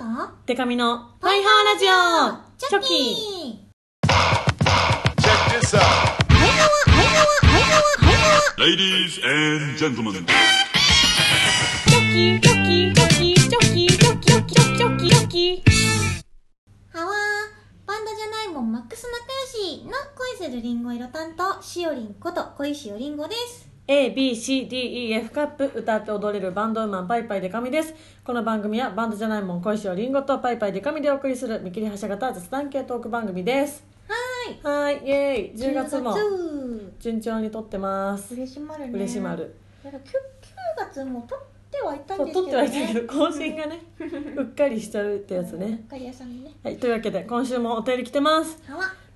とデカミのパイハーラジオ。チョキ。ー Check this out. パイハワパイハワパイハワパイハワ Ladies and gentlemen. チョキチョキチョキチョキチョキチョキチョキチョキチョキ。ハワーバンドじゃないもんマックス仲良しの恋するリンゴ色担当しおりんこと恋しおりんごです ABCDEF カップ歌って踊れるバンドウーマンパイパイデカミです。この番組はバンドじゃないもん恋しをりんごとパイパイデカミでお送りする見切り発車型雑談系トーク番組です。ははいイエーイ。10月も10順調に撮ってます。嬉しまるね。嬉しまる。だから 9, 9月も撮ってはいたんですけど、ね、はいたけど更新がね うっかりしちゃうってやつね。カリ屋さんにね。はいというわけで今週もお便り来てます。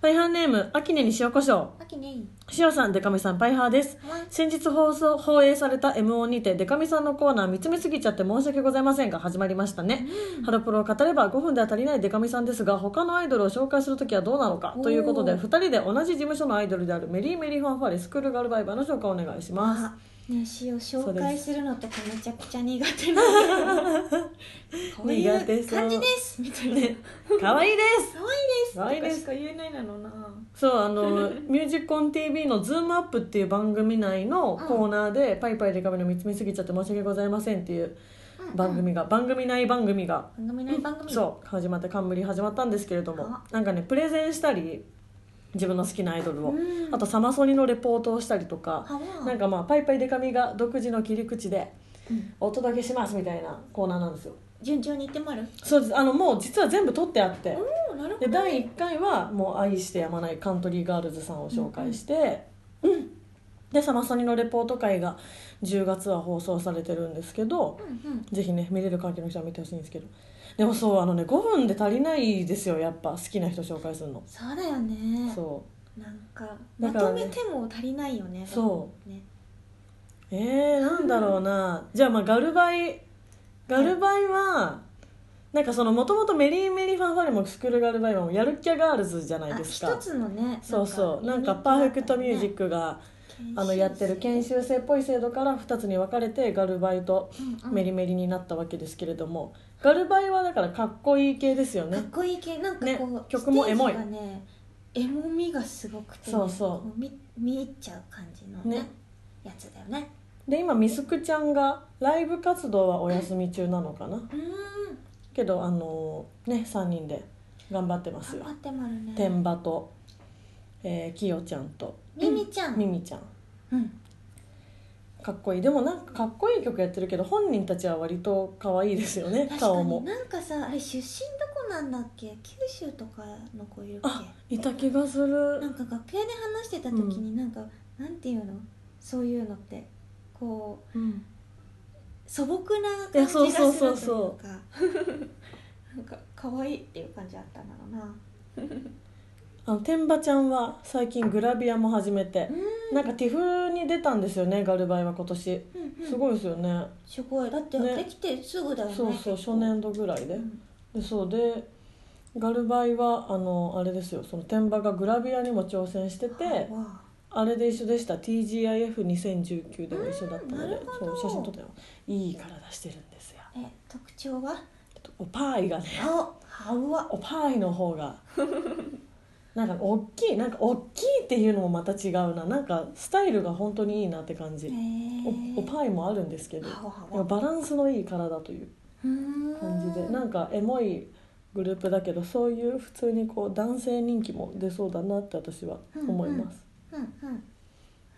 パイハーネーム秋音に塩コショウ秋ね塩さんデカミさんパイハーです。先日放送放映された M1 にてデカミさんのコーナー見つめすぎちゃって申し訳ございませんが始まりましたね、ハロプロを語れば5分では足りないデカミさんですが他のアイドルを紹介するときはどうなのかということで2人で同じ事務所のアイドルであるメリーメリーファンファーレスクールガルバイバーの紹介をお願いします。あね詩を紹介するのとかめちゃくちゃ苦手なんだ こう感じです。みたいなね可愛いです。可愛いです。可愛いです。とかしか言えないなのな。そうあの「ミュージックオン TV の「ズームアップっていう番組内のコーナーで「ぱいぱいでか美の見つめすぎちゃって申し訳ございません」っていう番組が、番組内番組が番組内番組。そう始まって冠始まったんですけれどもあ。なんかねプレゼンしたり自分の好きなアイドルを、うん。あとサマソニのレポートをしたりとかなんかまあぱいぱいでか美が独自の切り口でうん。お届けしますみたいなコーナーなんですよ順調にいってまる？そうです。あのもう実は全部撮ってあって。おおなるほど第1回はもう愛してやまないカントリーガールズさんを紹介して、うん。でサマソニのレポート会が10月は放送されてるんですけど、うんうん。ぜひね見れる関係の人は見てほしいんですけど。でもそうあのね5分で足りないですよやっぱ好きな人紹介するの。そうだよね。そなんかだまとめても足りないよねそう。ね。うえー、なんだろうな。じゃあまあガルバイガルバイはなんかそのもともとメリーメリーファンファレもスクールガルバイもやる気ャガールズじゃないあですか。一つのねそうそう。なんかパーフェクトミュージックがあのやってる研修生っぽい制度から2つに分かれてガルバイとメリメリになったわけですけれどもガルバイはだからかっこいい系ですよね。かっこいい系。なんかこう、ね曲もエモい。ねエモみがすごくてね、そうそう。こ見見入っちゃう感じのねね。やつだよねで今ミスクちゃんがライブ活動はお休み中なのかな？けどあのね3人で頑張ってますよ。頑張ってまるね。天馬と、えー、きよちゃんと。ミミちゃん。ミミちゃん。うん。かっこいい。でもなんかかっこいい曲やってるけど本人たちは割と可愛いですよね顔も。になんかさあれ出身どこなんだっけ？九州とかの子いるっあけいた気がする。なんか楽屋で話してた時になんか、なんていうの？そういうのってこううん。素朴な感じがするというかそうそうそ なんか可愛いっていう感じあったんだろうな。あの天馬ちゃんは最近グラビアも始めてうなんかティフに出たんですよねガルバイは今年。んうん。すごいですよね、すごい。だってね。できてすぐだよね。そうそう初年度ぐらいで,、うん。でそうでガルバイはあのあれですよその天馬がグラビアにも挑戦しててわあれで一緒でした。TGIF2019 でも一緒だったのでそう写真撮ったよ。いい体してるんですよ。あえ特徴は？おパーイがねおパーイの方が。なんか大きいなんか大きいっていうのもまた違うな。なんかスタイルが本当にいいなって感じ。おおパーイもあるんですけどバランスのいい体という感じで。なんかエモいグループだけどそういう普通にこう男性人気も出そうだなって私は思います。うんうん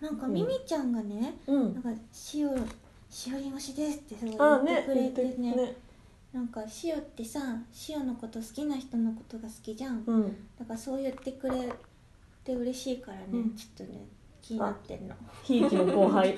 なんかミミちゃんがね、うん、なんか塩塩り推しですってすごいあ言ってくれててね。ねなんか塩ってさ塩のこと好きな人のことが好きじゃん、うん。だからそう言ってくれて嬉しいからね、うん。ちょっとね気になってんの。ひいきの後輩。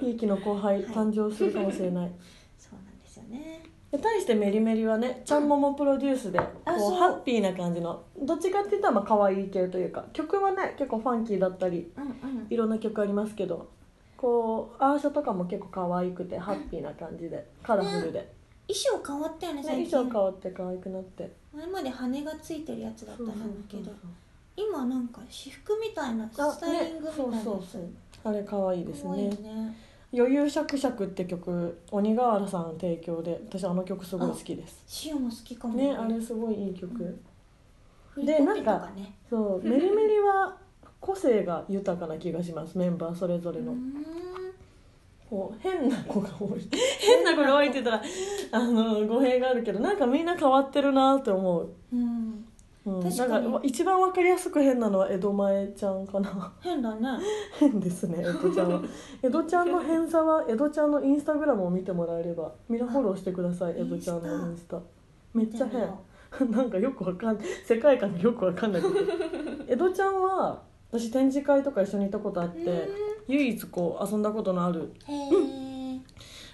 ひいきの後輩はい。誕生するかもしれない。そうなんですよね。で対してメリメリはねちゃんももプロデュースでこうあそう。ハッピーな感じのどっちかって言ったらまあ可愛い系というか曲はね結構ファンキーだったりうんうん。いろんな曲ありますけどこうアーシャとかも結構可愛くてハッピーな感じでカラフルで、衣装変わったよねね、最近。衣装変わって可愛くなって。前まで羽がついてるやつだったんだけど今なんか私服みたいなスタイリングみたいなやつ。あねそうそうそう。あれ可愛いです可愛いねね余裕しゃくしゃくって曲鬼瓦さん提供で私あの曲すごい好きです。塩も好きかも。ねあれすごいいい曲、フリコピとかね。そう メリメリは個性が豊かな気がしますメンバーそれぞれの、こう変な子が多い。変な子が多いって言ったら あの語弊があるけどなんかみんな変わってるなって思う、うんうん、確かに。なんか一番わかりやすく変なのは江戸前ちゃんかな。変だね。変ですね江戸ちゃんは。江戸ちゃんの偏差は江戸ちゃんのインスタグラムを見てもらえればみんなフォローしてくださいあ江戸ちゃんのイインンスタ。めっちゃ変 なんかよくわかん世界観がよくわかんないけど江戸ちゃんは私展示会とか一緒に行ったことあってうん唯一こう遊んだことのある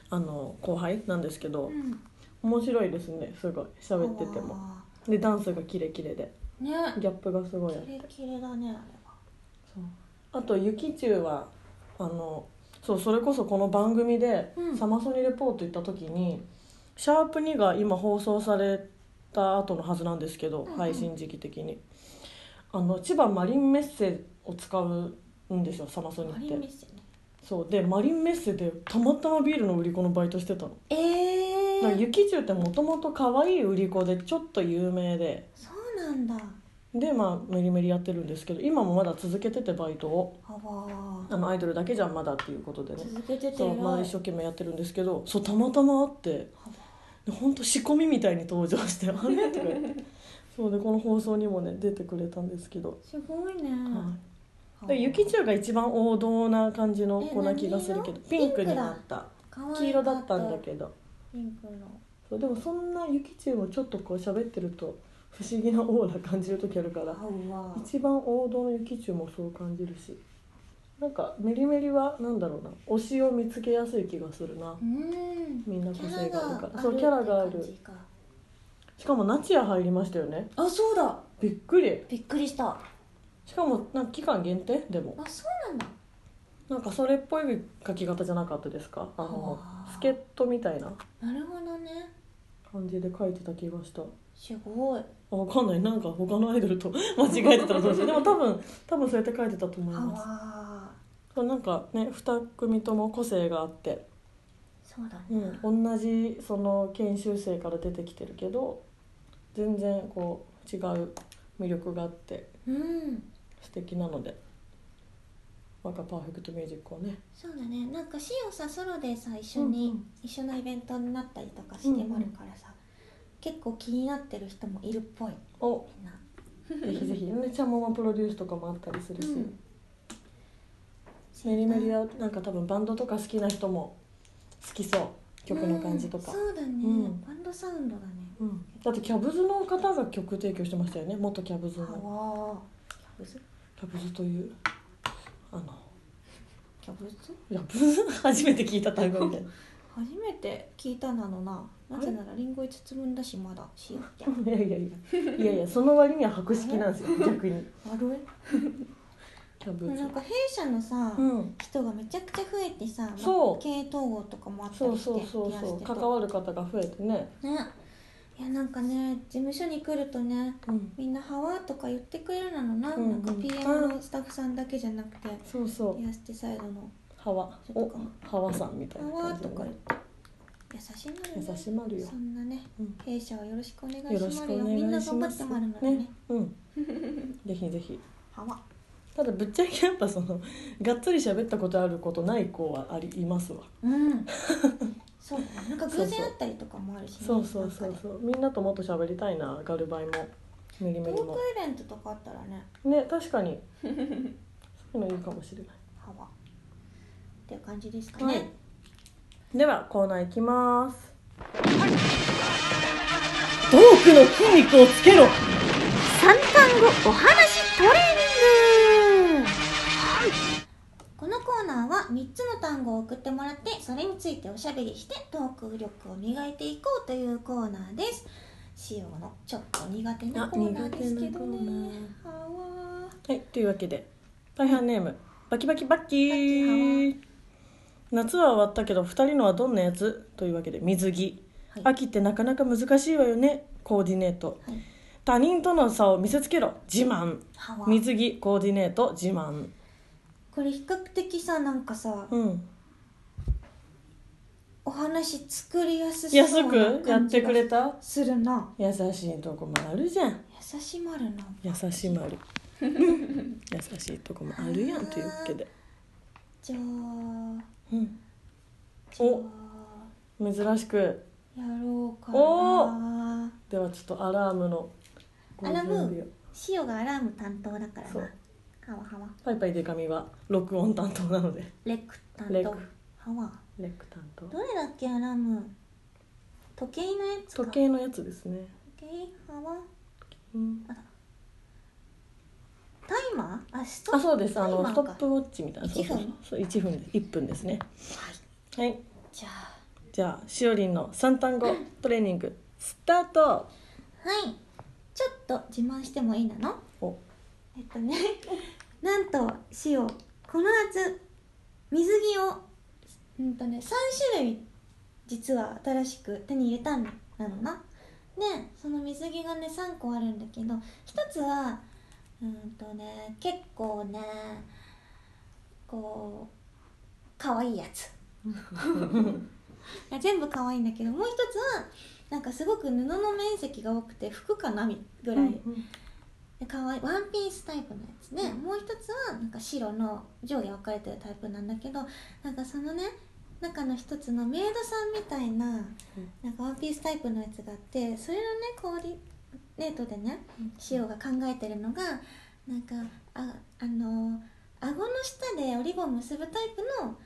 あの後輩なんですけどうん。面白いですねすごい。喋ってても。あでダンスがキレキレで。ーね。ギャップがすごいあって。キレキレだねあれは。そう。あと「ゆきちゅう」はあのそうそれこそこの番組でうん。サマソニレポート行った時に「シャープ #2」が今放送された後のはずなんですけど、うんうん。配信時期的に。あの千葉マリンメッセを使うんですよサマソニっマリンてメッセね。そう。でマリンメッセでたまたまビールの売り子のバイトしてたの。ええなんかゆきちゅうってもともと可愛い売り子でちょっと有名で。そうなんだ。でまあメリメリやってるんですけど今もまだ続けててバイトを。あのアイドルだけじゃまだっていうことでね。続けててそうまだ一生懸命やってるんですけどそうたまたま会って。はわでほんと仕込みみたいに登場して「あれ?」とか言って。そうでこの放送にもね出てくれたんですけど、すごいね。はい、でゆきちゅうが一番王道な感じの子な気がするけどえピンクになった。黄色だったんだけどピンクの。そうでもそんなゆきちゅうもちょっとこう喋ってると不思議なオーラ感じる時あるから一番王道のゆきちゅうもそう感じるし。なんかメリメリはなんだろうな。推しを見つけやすい気がするな。うん。みんな個性があるから。そうキャラがある。しかもナチア入りましたよね。あそうだ。びっくり。びっくりした。あしかもなんか期間限定？でも。そうなんだなんかそれっぽい書き方じゃなかったですか？あの助っ人みたいな。なるほどね。感じで書いてた気がした。すごい。あわかんない。なんか他のアイドルと 間違えてたらどうしよう。でも多分多分そうやって書いてたと思いはます。なんかね2組とも個性があって、そうだうねん、同じその研修生から出てきてるけど全然こう違う魅力があってうん。素敵なのでなんかパーフェクトミュージックをね。そうだね。なんかシオさソロでさ一緒に、うんうん。一緒のイベントになったりとかしてもあるからさ、結構気になってる人もいるっぽい。お。みんな。ぜひぜひ。ねちゃんもまプロデュースとかもあったりするし、うん。メリメリはなんか多分バンドとか好きな人も好きそう。曲の感じとか。うん、そうだね、うん。バンドサウンドだね。うん。だってキャブズの方が曲提供してましたよね。元キャブズはのわキャブズ？キャブズというャブズキャブズ 初めて聞いた単語みたいな。初めて聞いたなのな。なぜならリンゴ5つ分だしまだしよって いやいやいやいやいやその割には博識なんですよ逆に。あれ？キャブズなんか弊社のさ、うん。人がめちゃくちゃ増えてさ、経営統合とかもあったりしてそうそう気がしててそう関わる方が増えてねねいやなんかね事務所に来るとねうん。みんな「ハワ」とか言ってくれるなの。な,、うんうん。なんか PM のスタッフさんだけじゃなくてそうそう。リアステサイドの。ハワおハワさんみ「たいハワ」な感じでね。とか言って優しいなるね。優しまるよ。そんなねうん。弊社はよろしくお願いしよ。ます。よみんな頑張ってもらうのでね。ね。うん。ぜひぜひ。ハワ。ただぶっちゃけやっぱそのがっつり喋ったことあることない子はありいますわ。うん そうなんか偶然会ったりとかもあるしねそうそうそうそう。みんなともっと喋りたいなガルバイも。メリメリも。ねトークイベントとかあったらね。ね確かに。そういうのいいかもしれない。ハワっていう感じですかはい。ね、ではコーナーいきます。トークの筋肉をつけろ。三単語お話トレーコーナーは3つの単語を送ってもらってそれについておしゃべりしてトーク力を磨いていこうというコーナーです。塩のちょっと苦手なコーナーですけどね。ーはいというわけで大半ネームバキバキバッキー。夏は終わったけど2人のはどんなやつ？というわけで水着、はい。秋ってなかなか難しいわよねコーディネート、はい。他人との差を見せつけろ自慢。水着コーディネート自慢これ比較的さなんかさうん。話作りやすそう安なくやってくれた？たするな。優しいとこもあるじゃん。優しまるな。優しまる 優しいとこもあるやんというわけで、じゃあうん、じゃおあ珍しく。やろうかおなではちょっとアラームのごアラーム？準備をシオがアラーム担当だからな。そうはわは？わパイパイデカミは録音担当なので。レク担当レク。は？わレック担当どれだっけアラーム？時計のやつか。時計のやつですね、時計は？わうん、タイマー？あストあそうです。あのストップウォッチみたいな。そうそう一分。そう1分で。す1分ですね。はい。じゃあ。じゃあしおりんの三単語 トレーニングスタート。はい。ちょっと自慢してもいいなの？お。えっとねなんとシオこの夏水着をうんとね3種類実は新しく手に入れたんなのな。でその水着がね3個あるんだけど一つはうんとね結構ねこう可愛いやつ。全部可愛いんだけどもう一つはなんかすごく布の面積が多くて服かなみぐらい、でかわいいワンピースタイプのやつで、もう一つはなんか白の上下分かれてるタイプなんだけどなんかそのね中の一つのメイドさんみたいななんかワンピースタイプのやつがあってそれのねコーディネートでねシオが考えてるのがなんかああの顎の下で折り棒結ぶタイプの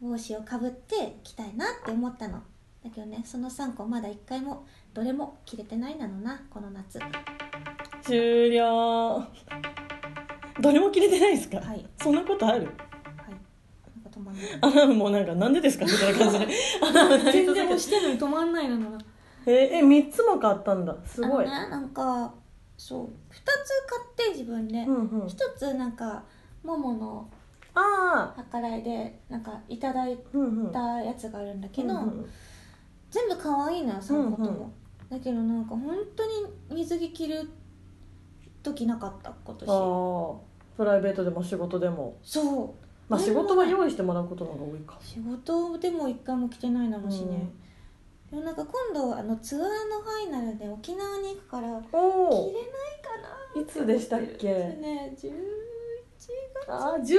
帽子をかぶって着たいなって思ったの。だけどねその3個まだ1回もどれも着れてないなのなこの夏終了。どれも切れてないですか、はい。そんなことある？アラームもなんかなんでですか？みたいな感じで。全然押してるのに止まんないのなええ3つも買ったんだ。すごい、ねなんかそう2つ買って自分で、うんうん。1つなんかもものああ計らいでなんかいただいたやつがあるんだけど、うんうん全部可愛いのよ3個とも、うんうん。だけどなんか本当に水着着る時なかった今年。プライベートでも仕事でも。そう。まあ仕事は用意してもらうことの方が多いか。仕事でも一回も着てないなのしね、でもなんか今度あのツアーのファイナルで沖縄に行くから着れないかないつでしたっけ？ね11月。ああ11月か。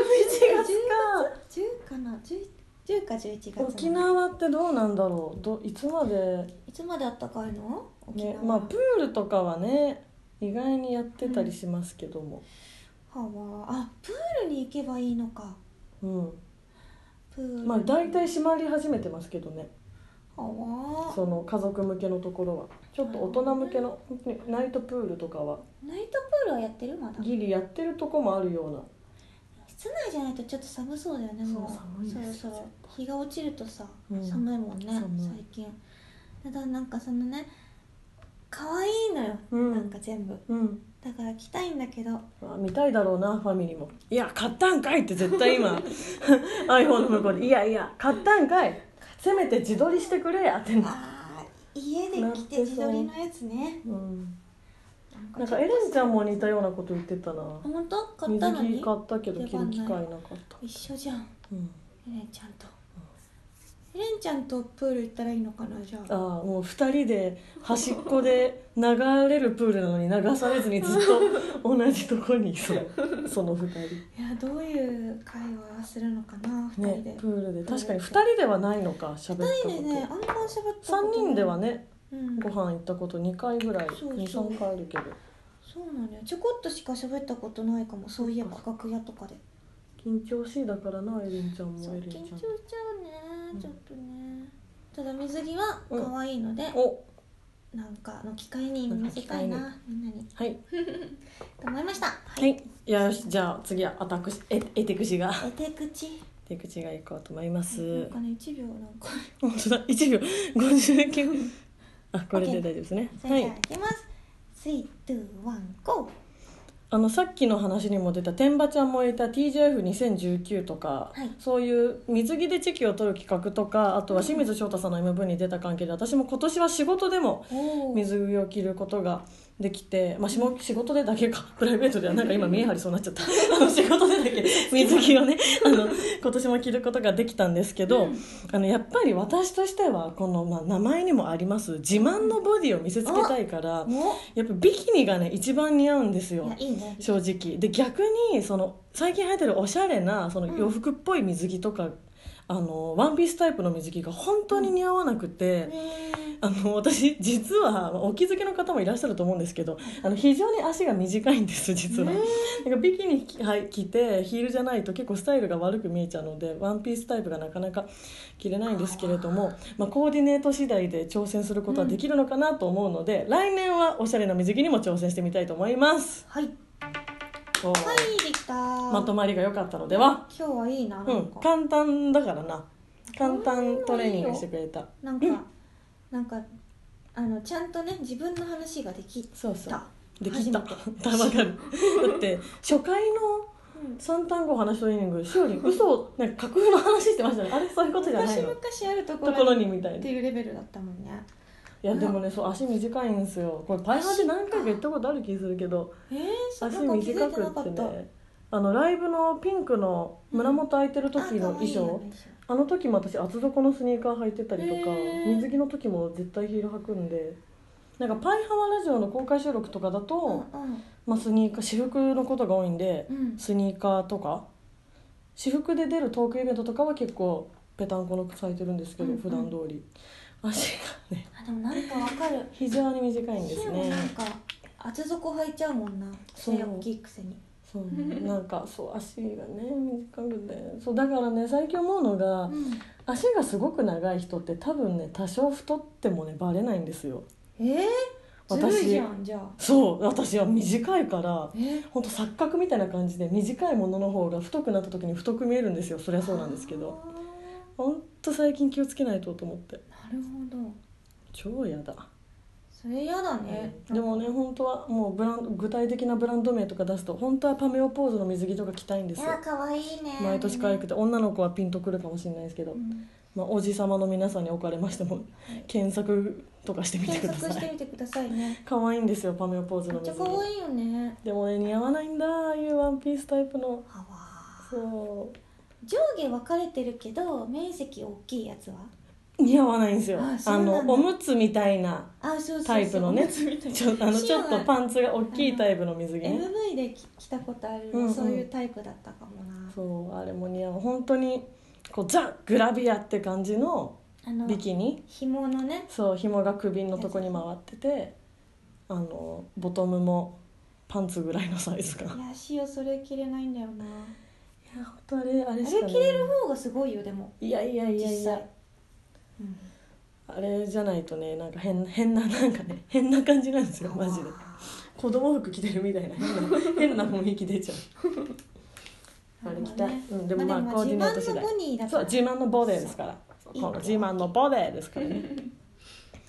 10かな。10, 10か11月沖縄ってどうなんだろう？どいつまで？いつまであったかいの？沖縄、ねまあプールとかはね意外にやってたりしますけども。はわあ。プールに行けばいいのか。うん、プール。まあ大体閉まり始めてますけどね。はわその家族向けのところは。ちょっと大人向けの本当にナイトプールとかは。ナイトプールはやってるまだ。ギリやってるとこもあるような。室内じゃないとちょっと寒そうだよねもうそう。寒いですそろそろ。日が落ちるとさ、うん。寒いもんね寒い。最近。ただなんかそのね可愛いのよ、うん。なんか全部。うん。だから着たいんだけど。まあ見たいだろうなファミリーも「いや買ったんかい!」って絶対今。iPhone の向こうで「いやいや買ったんかい。せめて自撮りしてくれや」ってなあー家で着て自撮りのやつね。うん。ななんかエレンちゃんも似たようなこと言ってたな。本当？買っ水たのに？着買ったけど着る機会なかった。一緒じゃん。うん。エレンちゃんと。エレンちゃんとプール行ったらいいのかなじゃあ。ああもう2人で端っこで流れるプールなのに流されずにずっと同じとこにそう。その2人。いやどういう会話するのかな二人で、ねプールで。確かに2人ではないのか喋った二こ人でねあんま喋ったことと3人ではねうん。ご飯行ったこと2回ぐらいそうそう。23回あるけど。そうなのよ。ちょこっとしか喋ったことないかもそういえば楽屋とかで緊張しいだからなエレンちゃんもそうエレンちゃん。緊張しちゃうね、うんちょっとね。ただ水着は可愛いので、お。なんかの機会に見せたいなみんなに。はい。と思いました。ははい。よしじゃあ次はアタックしええてくしが。え手口手口がいこうと思います。なんかね1秒なんか。本当だ。1秒。59あこれで大丈夫ですね。それじゃあいきます、3、2、1、GO! あのさっきの話にも出た天馬ちゃんもいた TJF2019 とか、はい。そういう水着でチェキを取る企画とかあとは清水翔太さんの MV に出た関係で私も今年は仕事でも水着を着ることができて、まあ、しも仕事でだけか プライベートではなんか今見え張りそうになっちゃった。あ の仕事でだけ水着をね あの今年も着ることができたんですけど、あのやっぱり私としてはこの、まあ、名前にもあります自慢のボディを見せつけたいからもやっぱビキニがね一番似合うんですよ。ね。正直。で逆にその最近流行ってるおしゃれなその洋服っぽい水着とか、あのワンピースタイプの水着が本当に似合わなくて、ねあの私実はお気づきの方もいらっしゃると思うんですけどあの非常に足が短いんです実は、ねなんかビキニ着はい着てヒールじゃないと結構スタイルが悪く見えちゃうのでワンピースタイプがなかなか着れないんですけれどもまあ、コーディネート次第で挑戦することはできるのかなと思うので、来年はおしゃれな水着にも挑戦してみたいと思います。はいはいできた。まとまりが良かったのでは？今日はいいなうんなんか、簡単だからな。簡単トレーニングしてくれた。なんかなんかあのちゃんとね自分の話ができそうそう。たできた。だって初回の三単語話トレーニングしおり嘘をなんか架空の話してましたね。あれそういうことじゃない昔の。昔あるところろににみたいな。いっていうレベルだったもんねやでもねそう足短いんですよ。これパイハーで何回か行ったことある気するけどえー、そ足短くってね。あのライブのピンクの胸元開いてる時の衣装、あの時も私厚底のスニーカー履いてたりとか、へー。水着の時も絶対ヒール履くんで。なんかパイハワラジオの公開収録とかだと、うんうん。まあ、スニーカー私服のことが多いんで、うん。スニーカーとか。私服で出るトークイベントとかは結構ペタンコの咲いてるんですけど、うんうん。普段通り足がね。あでもなんかわかる。非常に短いんですね。なんか厚底履いちゃうもんな。そう。背大きいくせに。そう。なんかそう足がね短くて。そうだからね最近思うのが、うん。足がすごく長い人って多分ね多少太ってもねバレないんですよ。えー、ずるいじゃんじゃあ。そう。私は短いからえほんと錯覚みたいな感じで短いものの方が太くなった時に太く見えるんですよ。そりゃそうなんですけど。ほんと最近気をつけないとと思って。なるほど。超嫌だ、それ嫌だね、でもね本当はもうブラン具体的なブランド名とか出すと本当はパメオポーズの水着とか着たいんですよ。いや可愛いね。毎年可愛くて女の子はピンとくるかもしれないですけど、うん。まあ、おじさまの皆さんにおかれましても検索とかしてみてく検ださい。索してみてくださいね。可愛いんですよパメオポーズめっちゃの水着可愛いよね。でもね似合わないんだああいうワンピースタイプの。そ上下分かれてるけど面積大きいやつは？う似合わないんですよ。ああそうなんだ。のおむつみたいなあそうそうそう。タイプのね。おむつみたいな。ちょあのちょっとンパンツが大きいタイプの水着ね。MV で着着たことある、うんうん。そういうタイプだったかもな。そうあれも似合う。本当にこうザ・グラビアって感じのあのビキニ？紐のね。そう紐が首のとこに回っててあのボトムもパンツぐらいのサイズがいいやしおそれ着れないんだよな。や本当あれあれ着れる方がすごいよでも。いやいやいやいやあれじゃないとねなんか変変ななんかね変な感じなんですよマジで。子供服着てるみたいな変な変な雰囲気出ちゃう。あれ着たい、うん、でもまあコーディネート次第。そう自慢のボディですから。自慢のボディですからね。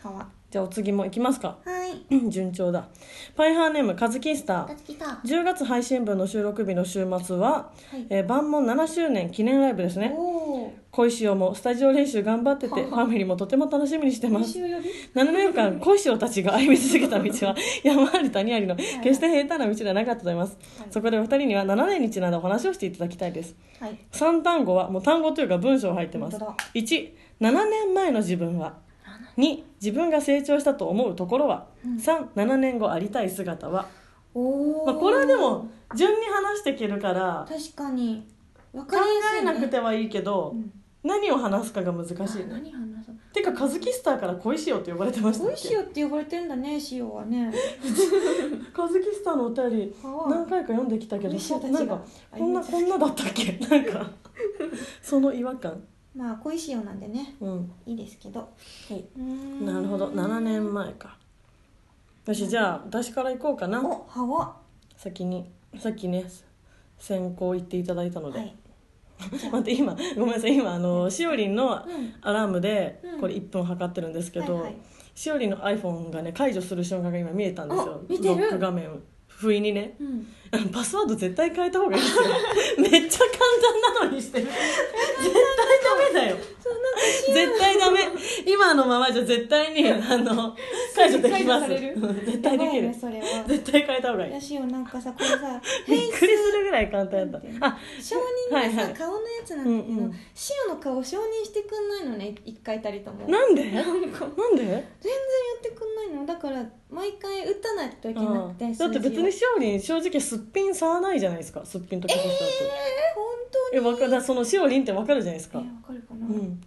かわじゃあお次もいきますか。はい。順調だ。パイハーネームカズキスター。きた10月配信分の収録日の週末は、はい。えー万門7周年記念ライブですね。おお小石尾もスタジオ練習頑張っててファミリーもとても楽しみにしてます。週呼び7年間小石尾たちが歩み続けた道は 山あり谷ありの決して平坦な道ではなかったと思います、はい。そこでお二人には7年にちなんだお話をしていただきたいです。はい。3単語はもう単語というか文章入ってます。本当だ。17年前の自分は2自分が成長したと思うところは、うん。37年後ありたい姿は、おお、まあ、これはでも順に話していけるから確かに。分考えね、なくてはいいけど、うん何を話すかが難しいあねてかカズキスターから小石尾って呼ばれてましたっおいしけおって呼ばれてんだねしおはね。カズキスターのお便り何回か読んできたけどなんかこんなこんなだったっけ？なんかその違和感まあ小石おなんでねうん。いいですけど。はい。うーん。なるほど。7年前か。よしじゃあ私から行こうかな。おはわ先にさっきね先行言っていただいたので、はい。待って今ごめんなさい。今あのしおりんのうん。アラームでうん。これ1分測ってるんですけど、はいはい。しおりんの iPhone がね解除する瞬間が今見えたんですよ。あ見てる。ロック画面。を不意にね。うん。パスワード絶対変えた方がいいですよ。めっちゃ簡単なのにしてる。絶対ダメだよ。そ絶対ダメ。今のままじゃ絶対にあの解除できます。絶対できる。絶対変えた方がいい。よしおなんかさこれさびっくりする。ぐらい簡単やった。あ承認がさ、はいはい。顔のやつなんだけど、うんうん。シオの顔承認してくんないのね一回たりとも。なんで？なんで？全然やってくんないの。だから毎回打たないといけなくてあだって別にえしおりん正直すっぴん差はないじゃないですかすっぴんと化粧した後、ー、本当に？えわかだそのしおりんってわかるじゃないですか。えわかるかな、うん。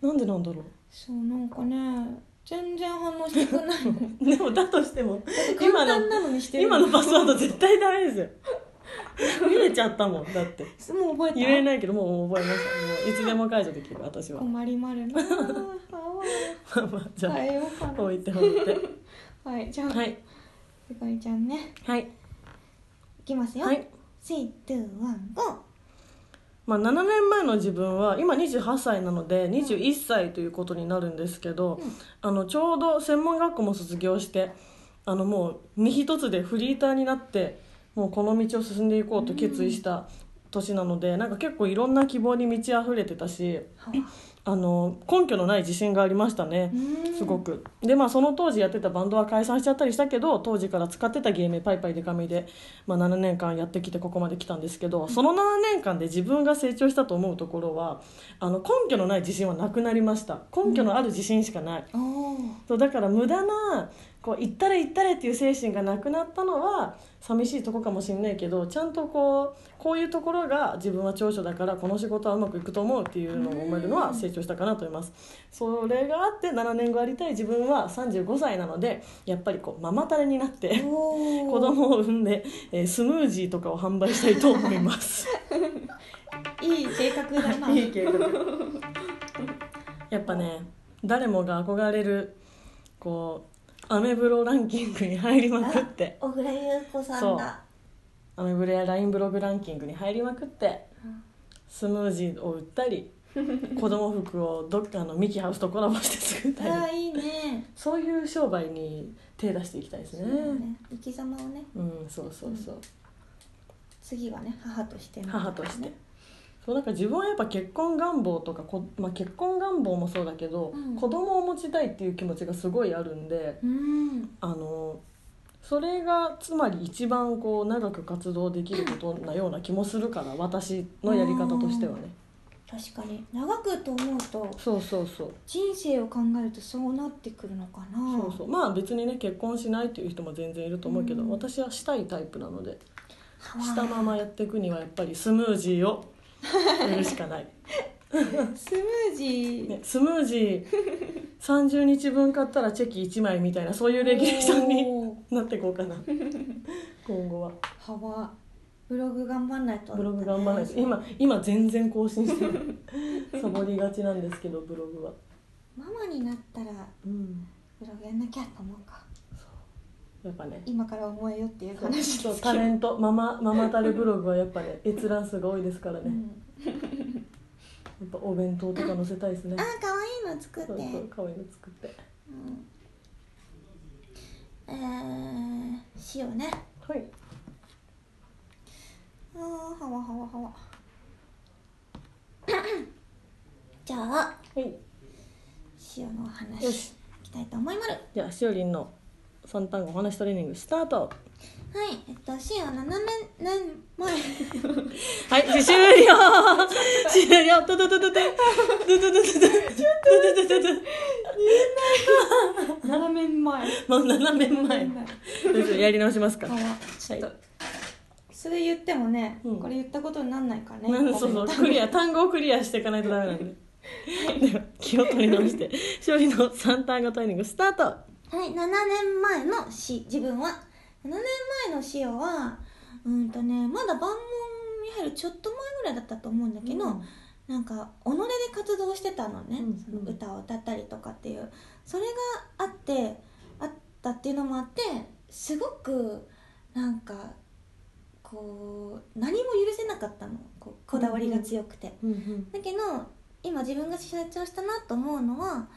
なんでなんだろそうなんかね全然反応してくんないの。う でもだとしても簡今の単なのにしてる今のパスワード絶対ダメですよ 見えちゃったもんだって。もう覚えた？言えないけどもう覚えました。もういつでも解除できる私は。困りまるな。あまあまあじゃあ変えようかな。置いておいて。はいじゃあ、はい。ゆかりちゃんね。はい。いきますよ、はい。3、2、1、GO! まあ、7年前の自分は今28歳なので21歳ということになるんですけど、うん。あのちょうど専門学校も卒業してあのもう身一つでフリーターになってもうこの道を進んでいこうと決意した年なので、なんか結構いろんな希望に満ち溢れてたしあ。の根拠のない自信がありましたね。すごく。でまあその当時やってたバンドは解散しちゃったりしたけど当時から使ってた芸名パイパイデカミで、まあ、7年間やってきてここまで来たんですけどその7年間で自分が成長したと思うところはあの根拠のない自信はなくなりました。根拠のある自信しかない、おおそうだから無駄なこう行ったれ行ったれっていう精神がなくなったのは寂しいとこかもしれないけどちゃんとこうこういうところが自分は長所だからこの仕事はうまくいくと思うっていうのを思えるのは成長したかなと思います。それがあって7年後ありたい自分は35歳なのでやっぱりこうママタレになってお子供を産んで、えースムージーとかを販売したいと思います。いい計画だな。いい計画。やっぱね誰もが憧れるこうアメブロランキングに入りまくって。小倉優子さんだ。アメブロや LINE ブログランキングに入りまくってうんスムージーを売ったり 子供服をどっかのミキハウスとコラボして作ったり。ああいいね。そういう商売に手出していきたいですね。ね。生き様をね。うんそうそうそう、次はね母としての母としてそうなんか自分はやっぱ結婚願望とかこ、まあ、結婚願望もそうだけど、うん。子供を持ちたいっていう気持ちがすごいあるんでうん。あのそれがつまり一番こう長く活動できることなような気もするから私のやり方としてはね。確かに。長くと思うとそうそうそう。人生を考えるとそうなってくるのかな。そうそう。まあ別にね結婚しないっていう人も全然いると思うけど、うん。私はしたいタイプなのではあ。したままやっていくにはやっぱりスムージーを売るしかない、スムージー、ね、スムージー。30日分買ったらチェキ1枚みたいなそういうレギュレーションになっていこうかな。今後は。はわブログ頑張んないと。ブログ頑張らないと。今今全然更新してるサボりがちなんですけどブログは。ママになったらうん。ブログやんなきゃと思うかやっぱね。今から思えよっていう話タレントママママタレブログはやっぱね 閲覧数が多いですからね、うん。やっぱお弁当とか載せたいですね。あ可愛いの作って。そうそう可愛いの作って。うん。えー、塩ね。はい。あーはわはわはわ。じゃあはい。塩のお話いきたいと思いまるじゃあしおりんの三単語お話トレーニングスタート。はいえっと塩7年年前はい終了。終了。トトトトトトトトトトトトトト7年前もう7年前やり直しますかはわちょっと、それ言ってもね、うんこれ言ったことになんないからねなんそうそうクリア単語をクリアしていかないとダメなんででは気を取り直して勝利の三単語トレーニングスタートはい7年前の詩。自分は。7年前の詩はうんとねまだ万問に入るちょっと前ぐらいだったと思うんだけど、うん。なんか己で活動してたのね、うんその歌を歌ったりとかっていう。それがあってあったっていうのもあってすごくなんかこう何も許せなかったの。こうこだわりが強くて。うんうんだけど今自分が成長したなと思うのは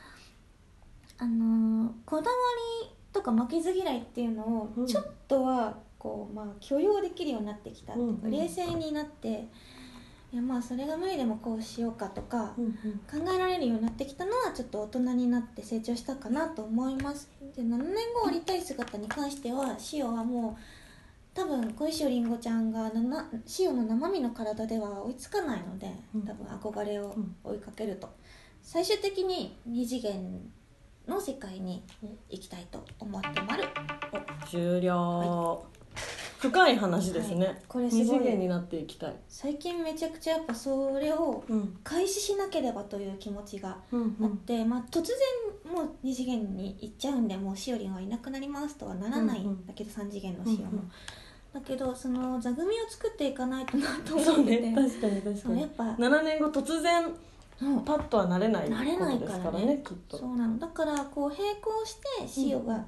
あのーこだわりとか負けず嫌いっていうのうんをちょっとはこう、まあ、許容できるようになってきたうんうん冷静になって、えいやまあそれが無理でもこうしようかとかうん考えられるようになってきたのはちょっと大人になって成長したかなと思います。で7年後ありたい姿に関してはシオはもう多分小石尾りんごちゃんがななシオの生身の体では追いつかないのでうん。多分憧れをうん追いかけると。最終的に二次元の世界に行きたいと思ってまる終了、深い話ですね、はい。これすごい。二次元になっていきたい。最近めちゃくちゃやっぱそれをうん。開始しなければという気持ちがうんあって、まあ、突然もう2次元に行っちゃうんでもうしおりんはいなくなりますとはならないんだけど、3次元のしおも、うんうん。だけどその座組を作っていかないとなと思ってて。ね確かに確かに。やっぱ。7年後突然パッとはなれないですからねねきっと。そうなの。だからこう並行してしおが、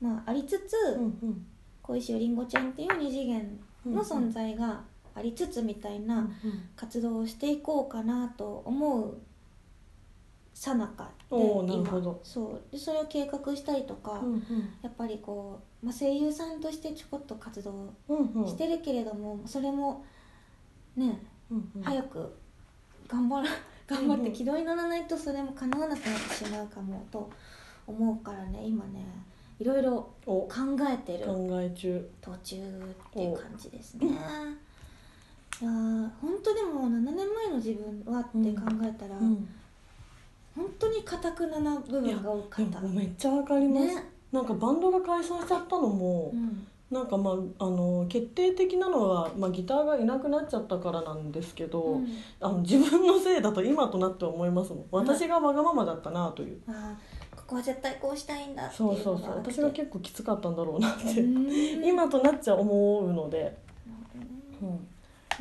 まあ、ありつつ、うんうん。小石尾りんごちゃんっていう2次元の存在がありつつみたいな、うん活動をしていこうかなと思うさなかで今。そう。でそれを計画したりとか、うんやっぱりこう、まあ、声優さんとしてちょこっと活動うんうんうんしてるけれども、それもね、うんうん。早く頑張ら頑張っうんうんて軌道に乗らないとそれも叶わなくなってしまうかもと思うからね今ねいろいろお。考えてる。考え中。途中っていう感じですね。いやー本当でも7年前の自分はって考えたら、うん。本当にかたくなな部分が多かった。めっちゃわかります、ね、なんかバンドが解散しちゃったのも、うん、なんかまああの決定的なのは、まあ、ギターがいなくなっちゃったからなんですけど、うん。あの自分のせいだと今となって思いますもん。私がわがままだったなという、あーここは絶対こうしたいんだっていそうそうそう。私が結構きつかったんだろうなって、うん。今となっちゃ思うので、うん。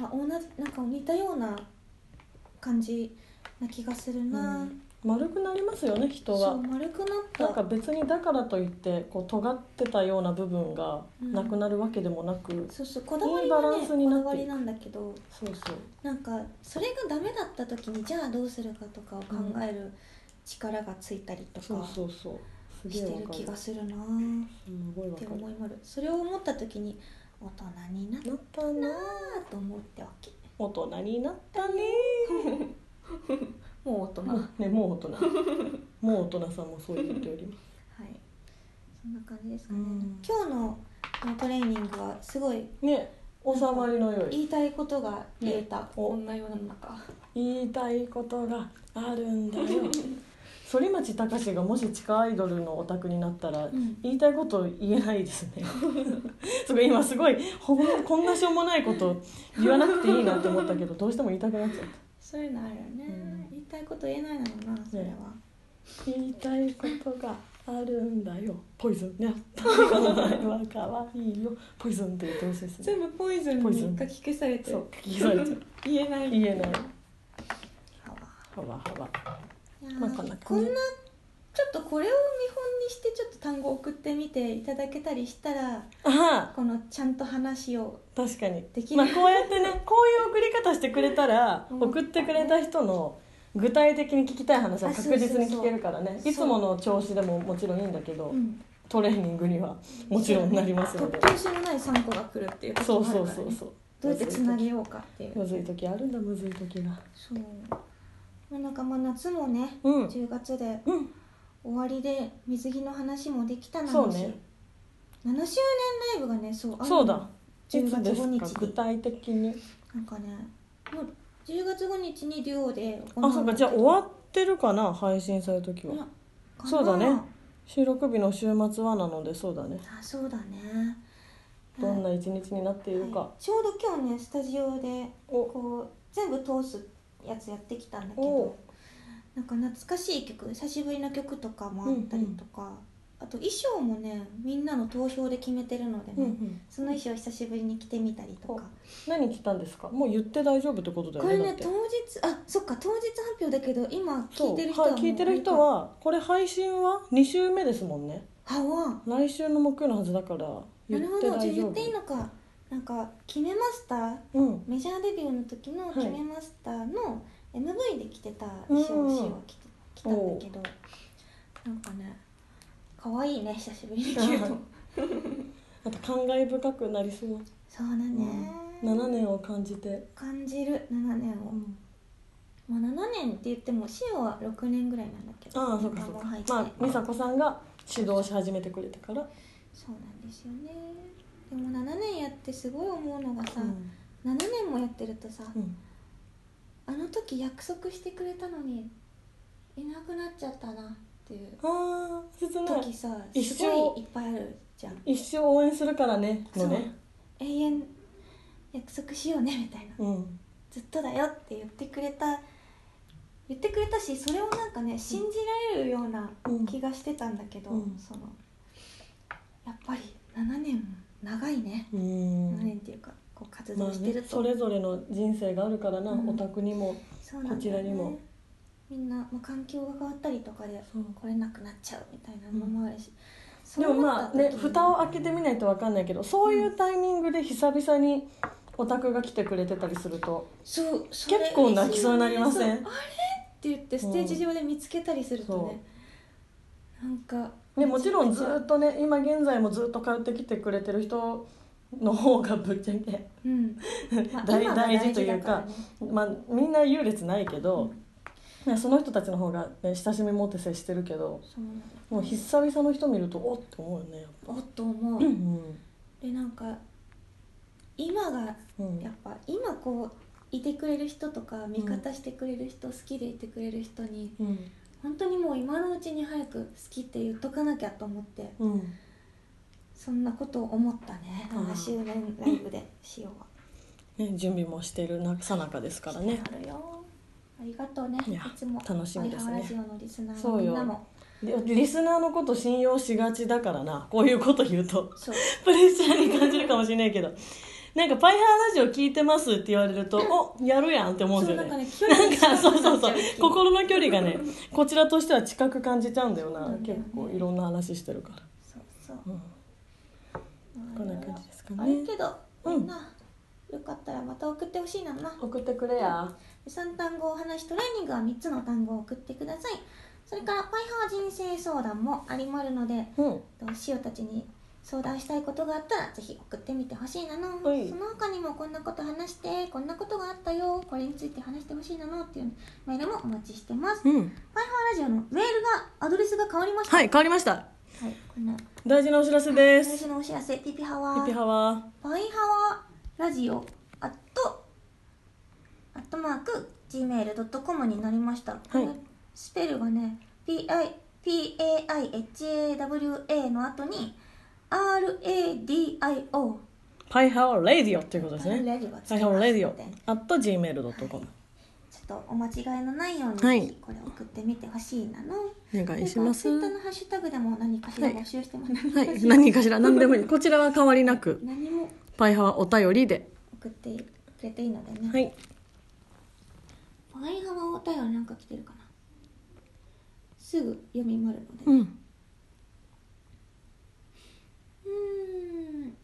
まあ、同じなんか似たような感じな気がするな、うん丸くなりますよね人そうは。丸くなった。なんか別にだからといってこう尖ってたような部分がなくなるわけでもなく、そうそうこだわりはねランスにこなっていく。だわりなんだけどそうそう。なんかそれがダメだった時にじゃあどうするかとかを考える力がついたりとそうかそうそうすげしてる気がするな。すごいわって思いまる。それを思った時に大人になったなと思ってわけ。大人になったね もう大人。ねもう大人。もう大人さんもそう言っております。はい。そんな感じですかね、うん。今日のトレーニングはすごいね収まりの良い。言いたいことが言えた、ねお。こんな世の中。言いたいことがあるんだよ。反町隆史がもし地下アイドルのオタクになったら、ん。言いたいこと言えないですね。すごい今すごいほんこんなしょうもないこと言わなくていいなって思ったけどどうしても言いたくなっちゃった。そういうのあるよね、うんたいこと言えないのなそれは、言いたいことがあるんだよ。ポイズン。やっぱりお前は可愛いよ。ポイズンって言ってほしいですね全部ポイズン。に書き消されて。そう聞きされちゃう言えない。言えない。ははわはわ。まあこんなこんなちょっとこれを見本にしてちょっと単語を送ってみていただけたりしたらああこのちゃんと話を確かに。できる。まあこうやってねこういう送り方してくれたらうん。送ってくれた人の具体的に聞きたい話は確実に聞けるからね。いつもの調子でももちろんいいんだけど、うん。トレーニングにはもちろんなりますので。突拍子のない3個が来るっていうそうそう時もあるからね。そうそうどうやってつなげようかっていう。むずい時あるんだむずい時が。そう。まあなんかまあ夏もね、うん。10月でうん。終わりで水着の話もできたな。そうね。7周年ライブがねそうあそうだ。い10つ月5ですか？日。に具体的に。なんかねもう10月5日にデュオであそうか。じゃあ終わってるかな？配信される時は。そうだね。収録日の週末はなのでそうだね。あそうだね。どんな一日になっているか、はい。ちょうど今日ねスタジオでお。こう全部通すやつやってきたんだけお。どなんか懐かしい曲久しぶりの曲とかもあったりとか、あと衣装もねみんなの投票で決めてるのでね、うんうん。その衣装久しぶりに着てみたりとか。何着たんですか？もう言って大丈夫ってことだよこれね当日あそっか当日発表だけど今聞いてる人ははい聞いてる人はこれ配信は2週目ですもんね。はわ来週の木曜のはずだから言なってるほどじゃあ言っていいのか。なんか決めマスターうん。メジャーデビューの時のはい。決めマスターの MV で着てた衣装を着て着たんだけど。なんかね可愛いね久しぶりに着ると。あと感慨深くなりそう。そうだね、7年を感じて、感じる7年を、まあ7年って言ってもシオは6年ぐらいなんだけど。ああそうかそうか。まあ美佐子さんが指導し始めてくれたから、そうなんですよね。でも7年やってすごい思うのがさ、うん。7年もやってるとさ、うん。あの時約束してくれたのにいなくなっちゃったなっていうああ切ない。時さ一生。すごいいっぱいあるじゃん。一生応援するからねのね。永遠約束しようねみたいな。うん。ずっとだよって言ってくれた言ってくれたしそれをなんかね信じられるようなうん。気がしてたんだけど、うん。そのやっぱり7年長いね、う7ん年っていうかこう活まあね動してると、それぞれの人生があるからな、うん。お宅にもこちらにもみんな、まあ、環境が変わったりとかで来れなくなっちゃうみたいなのもあるし、でもまあね蓋を開けてみないと分かんないけどそういうタイミングで久々にお宅が来てくれてたりするとそうそれ結構泣きそうになりません？あれ？って言ってステージ上で見つけたりするとね、なんかね、もちろんずっとね今現在もずっと通ってきてくれてる人の方がぶっちゃけ、うん、まあ大大事というかね。まあ、みんな優劣ないけど、ねその人たちの方が、ね、親しみ持って接してるけどもう久々の人見るとおっって思うよねやっぱ。おっと思う、うんでなんか今がうん。やっぱ今こういてくれる人とか味方してくれる人、好きでいてくれる人にうん。本当にもう今のうちに早く好きって言っとかなきゃと思ってうん。そんなことを思ったねあー7周年ライブでしようは。ね、準備もしているなさなかですからね。あるよありがとうね。いいやつも。楽しみですね。ラジオのリスナーのみんなも。でリスナーのこと信用しがちだからな。こういうこと言うと。プレッシャーに感じるかもしれないけど。なんか「パイハーラジオ聞いてます」って言われると「おやるやん」って思うんですよね。なんかそうそうそう。心の距離がねこちらとしては近く感じちゃうんだよな。ね。結構いろんな話してるから、そうそう。うん、こんな感じですかね。あるけどうん。みんな、よかったらまた送ってほしいな。な送ってくれや3単語お話トレーニングは3つの単語を送ってください。それからパイハー人生相談もありまるのでうん。塩たちに相談したいことがあったらぜひ送ってみてほしいなの。はい。その他にもこんなこと話してこんなことがあったよ。これについて話してほしいなのっていうメールもお待ちしてます。うん。パイハーラジオのメールがアドレスが変わりました？はい変わりました。はいこんな。大事なお知らせです。最初のお知らせ。ピピハワピピハワパイハワラジオアットアットマーク Gmail.com になりました、はい。スペルがね PAIPAIHAWA の後に RADIO パイハワレディオっていうことですね。パイハワレディオので。at gmail.com ちょっとお間違いのないように、これ送ってみてほしいなの。お願いします。ツイッターのハッシュタグでも何かしら募集してます、はい。何かしら何でもいい。こちらは変わりなく。何も。パイハワお便りで。送ってくれていいのでね、はいパイハワお便りなんか来てるかな。すぐ読みまるので、うん。うーん。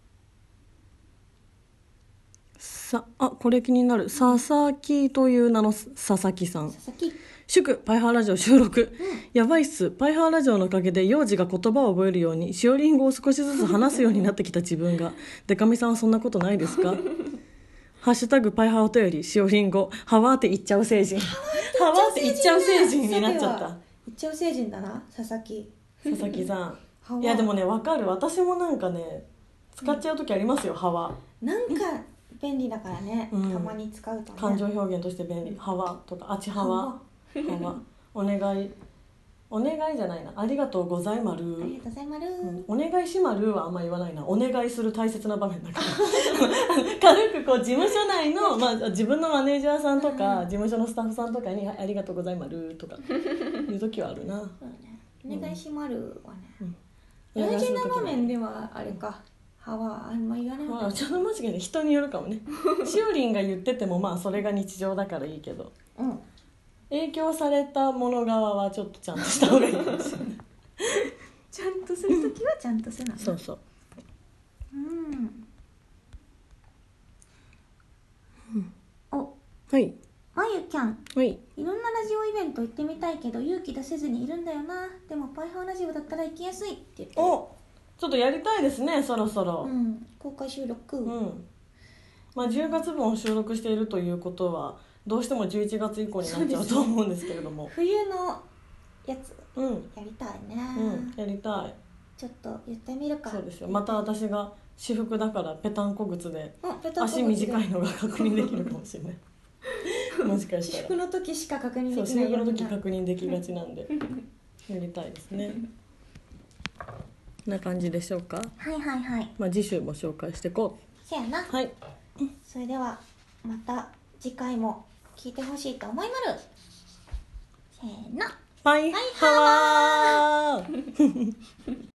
さあこれ気になる。佐々木という名の佐々木さん。佐々木。祝パイハーラジオ収録、やばいっす。パイハーラジオのおかげで幼児が言葉を覚えるようにしおりんごを少しずつ話すようになってきた自分が。デカミさんはそんなことないですか？ハッシュタグパイハーお便りしおりんご。ハワーって言っちゃう成人。ハワーって言っちゃう成人になっちゃった。言っちゃう成人だな。佐々木。佐々木さん。いやでもねわかる。私もなんかね使っちゃう時ありますよハワなんか便利だからね、うん。たまに使うとね。感情表現として便利。ハワとか。あちハワハワお願いお願いじゃないな。ありがとうございまる。ありがとうございます、うん。お願いしまるはあんま言わないな。お願いする大切な場面だから。軽くこう事務所内の、まあ、自分のマネージャーさんとか、事務所のスタッフさんとかに「ありがとうございまる」とか言う時はあるな。ねお願いしまるはね、うん。大事な場面でではあれか。歯はあんま言わないまあちょっと間違いで人によるかもね。しおりんが言っててもまあそれが日常だからいいけど。うん影響されたもの側はちょっとちゃんとした方がいいかもしれないちゃんとするときはちゃんとせなそうそう。うん。お。はい。まゆキャンはい。いろんなラジオイベント行ってみたいけど勇気出せずにいるんだよな。でもパイハーラジオだったら行きやすいって言ってる。お。ちょっとやりたいですねそろそろ。うん。公開収録、うん、まあ、10月分を収録しているということはどうしても11月以降になっちゃうと思うんですけれども。冬のやつうん、やりたいね、うん、やりたい。ちょっと言ってみるか。そうですよ。また私が私服だからぺたんこ靴で足短いのが確認できるかもしれない。もしかしたら。私服の時しか確認そうできない私服の時確認できがちなんで。やりたいですね。な感じでしょうか、はいはいはい。まあ、次週も紹介していこせやな。うはい。それではまた次回も聞いてほしいと思いまるせーの。バイハワー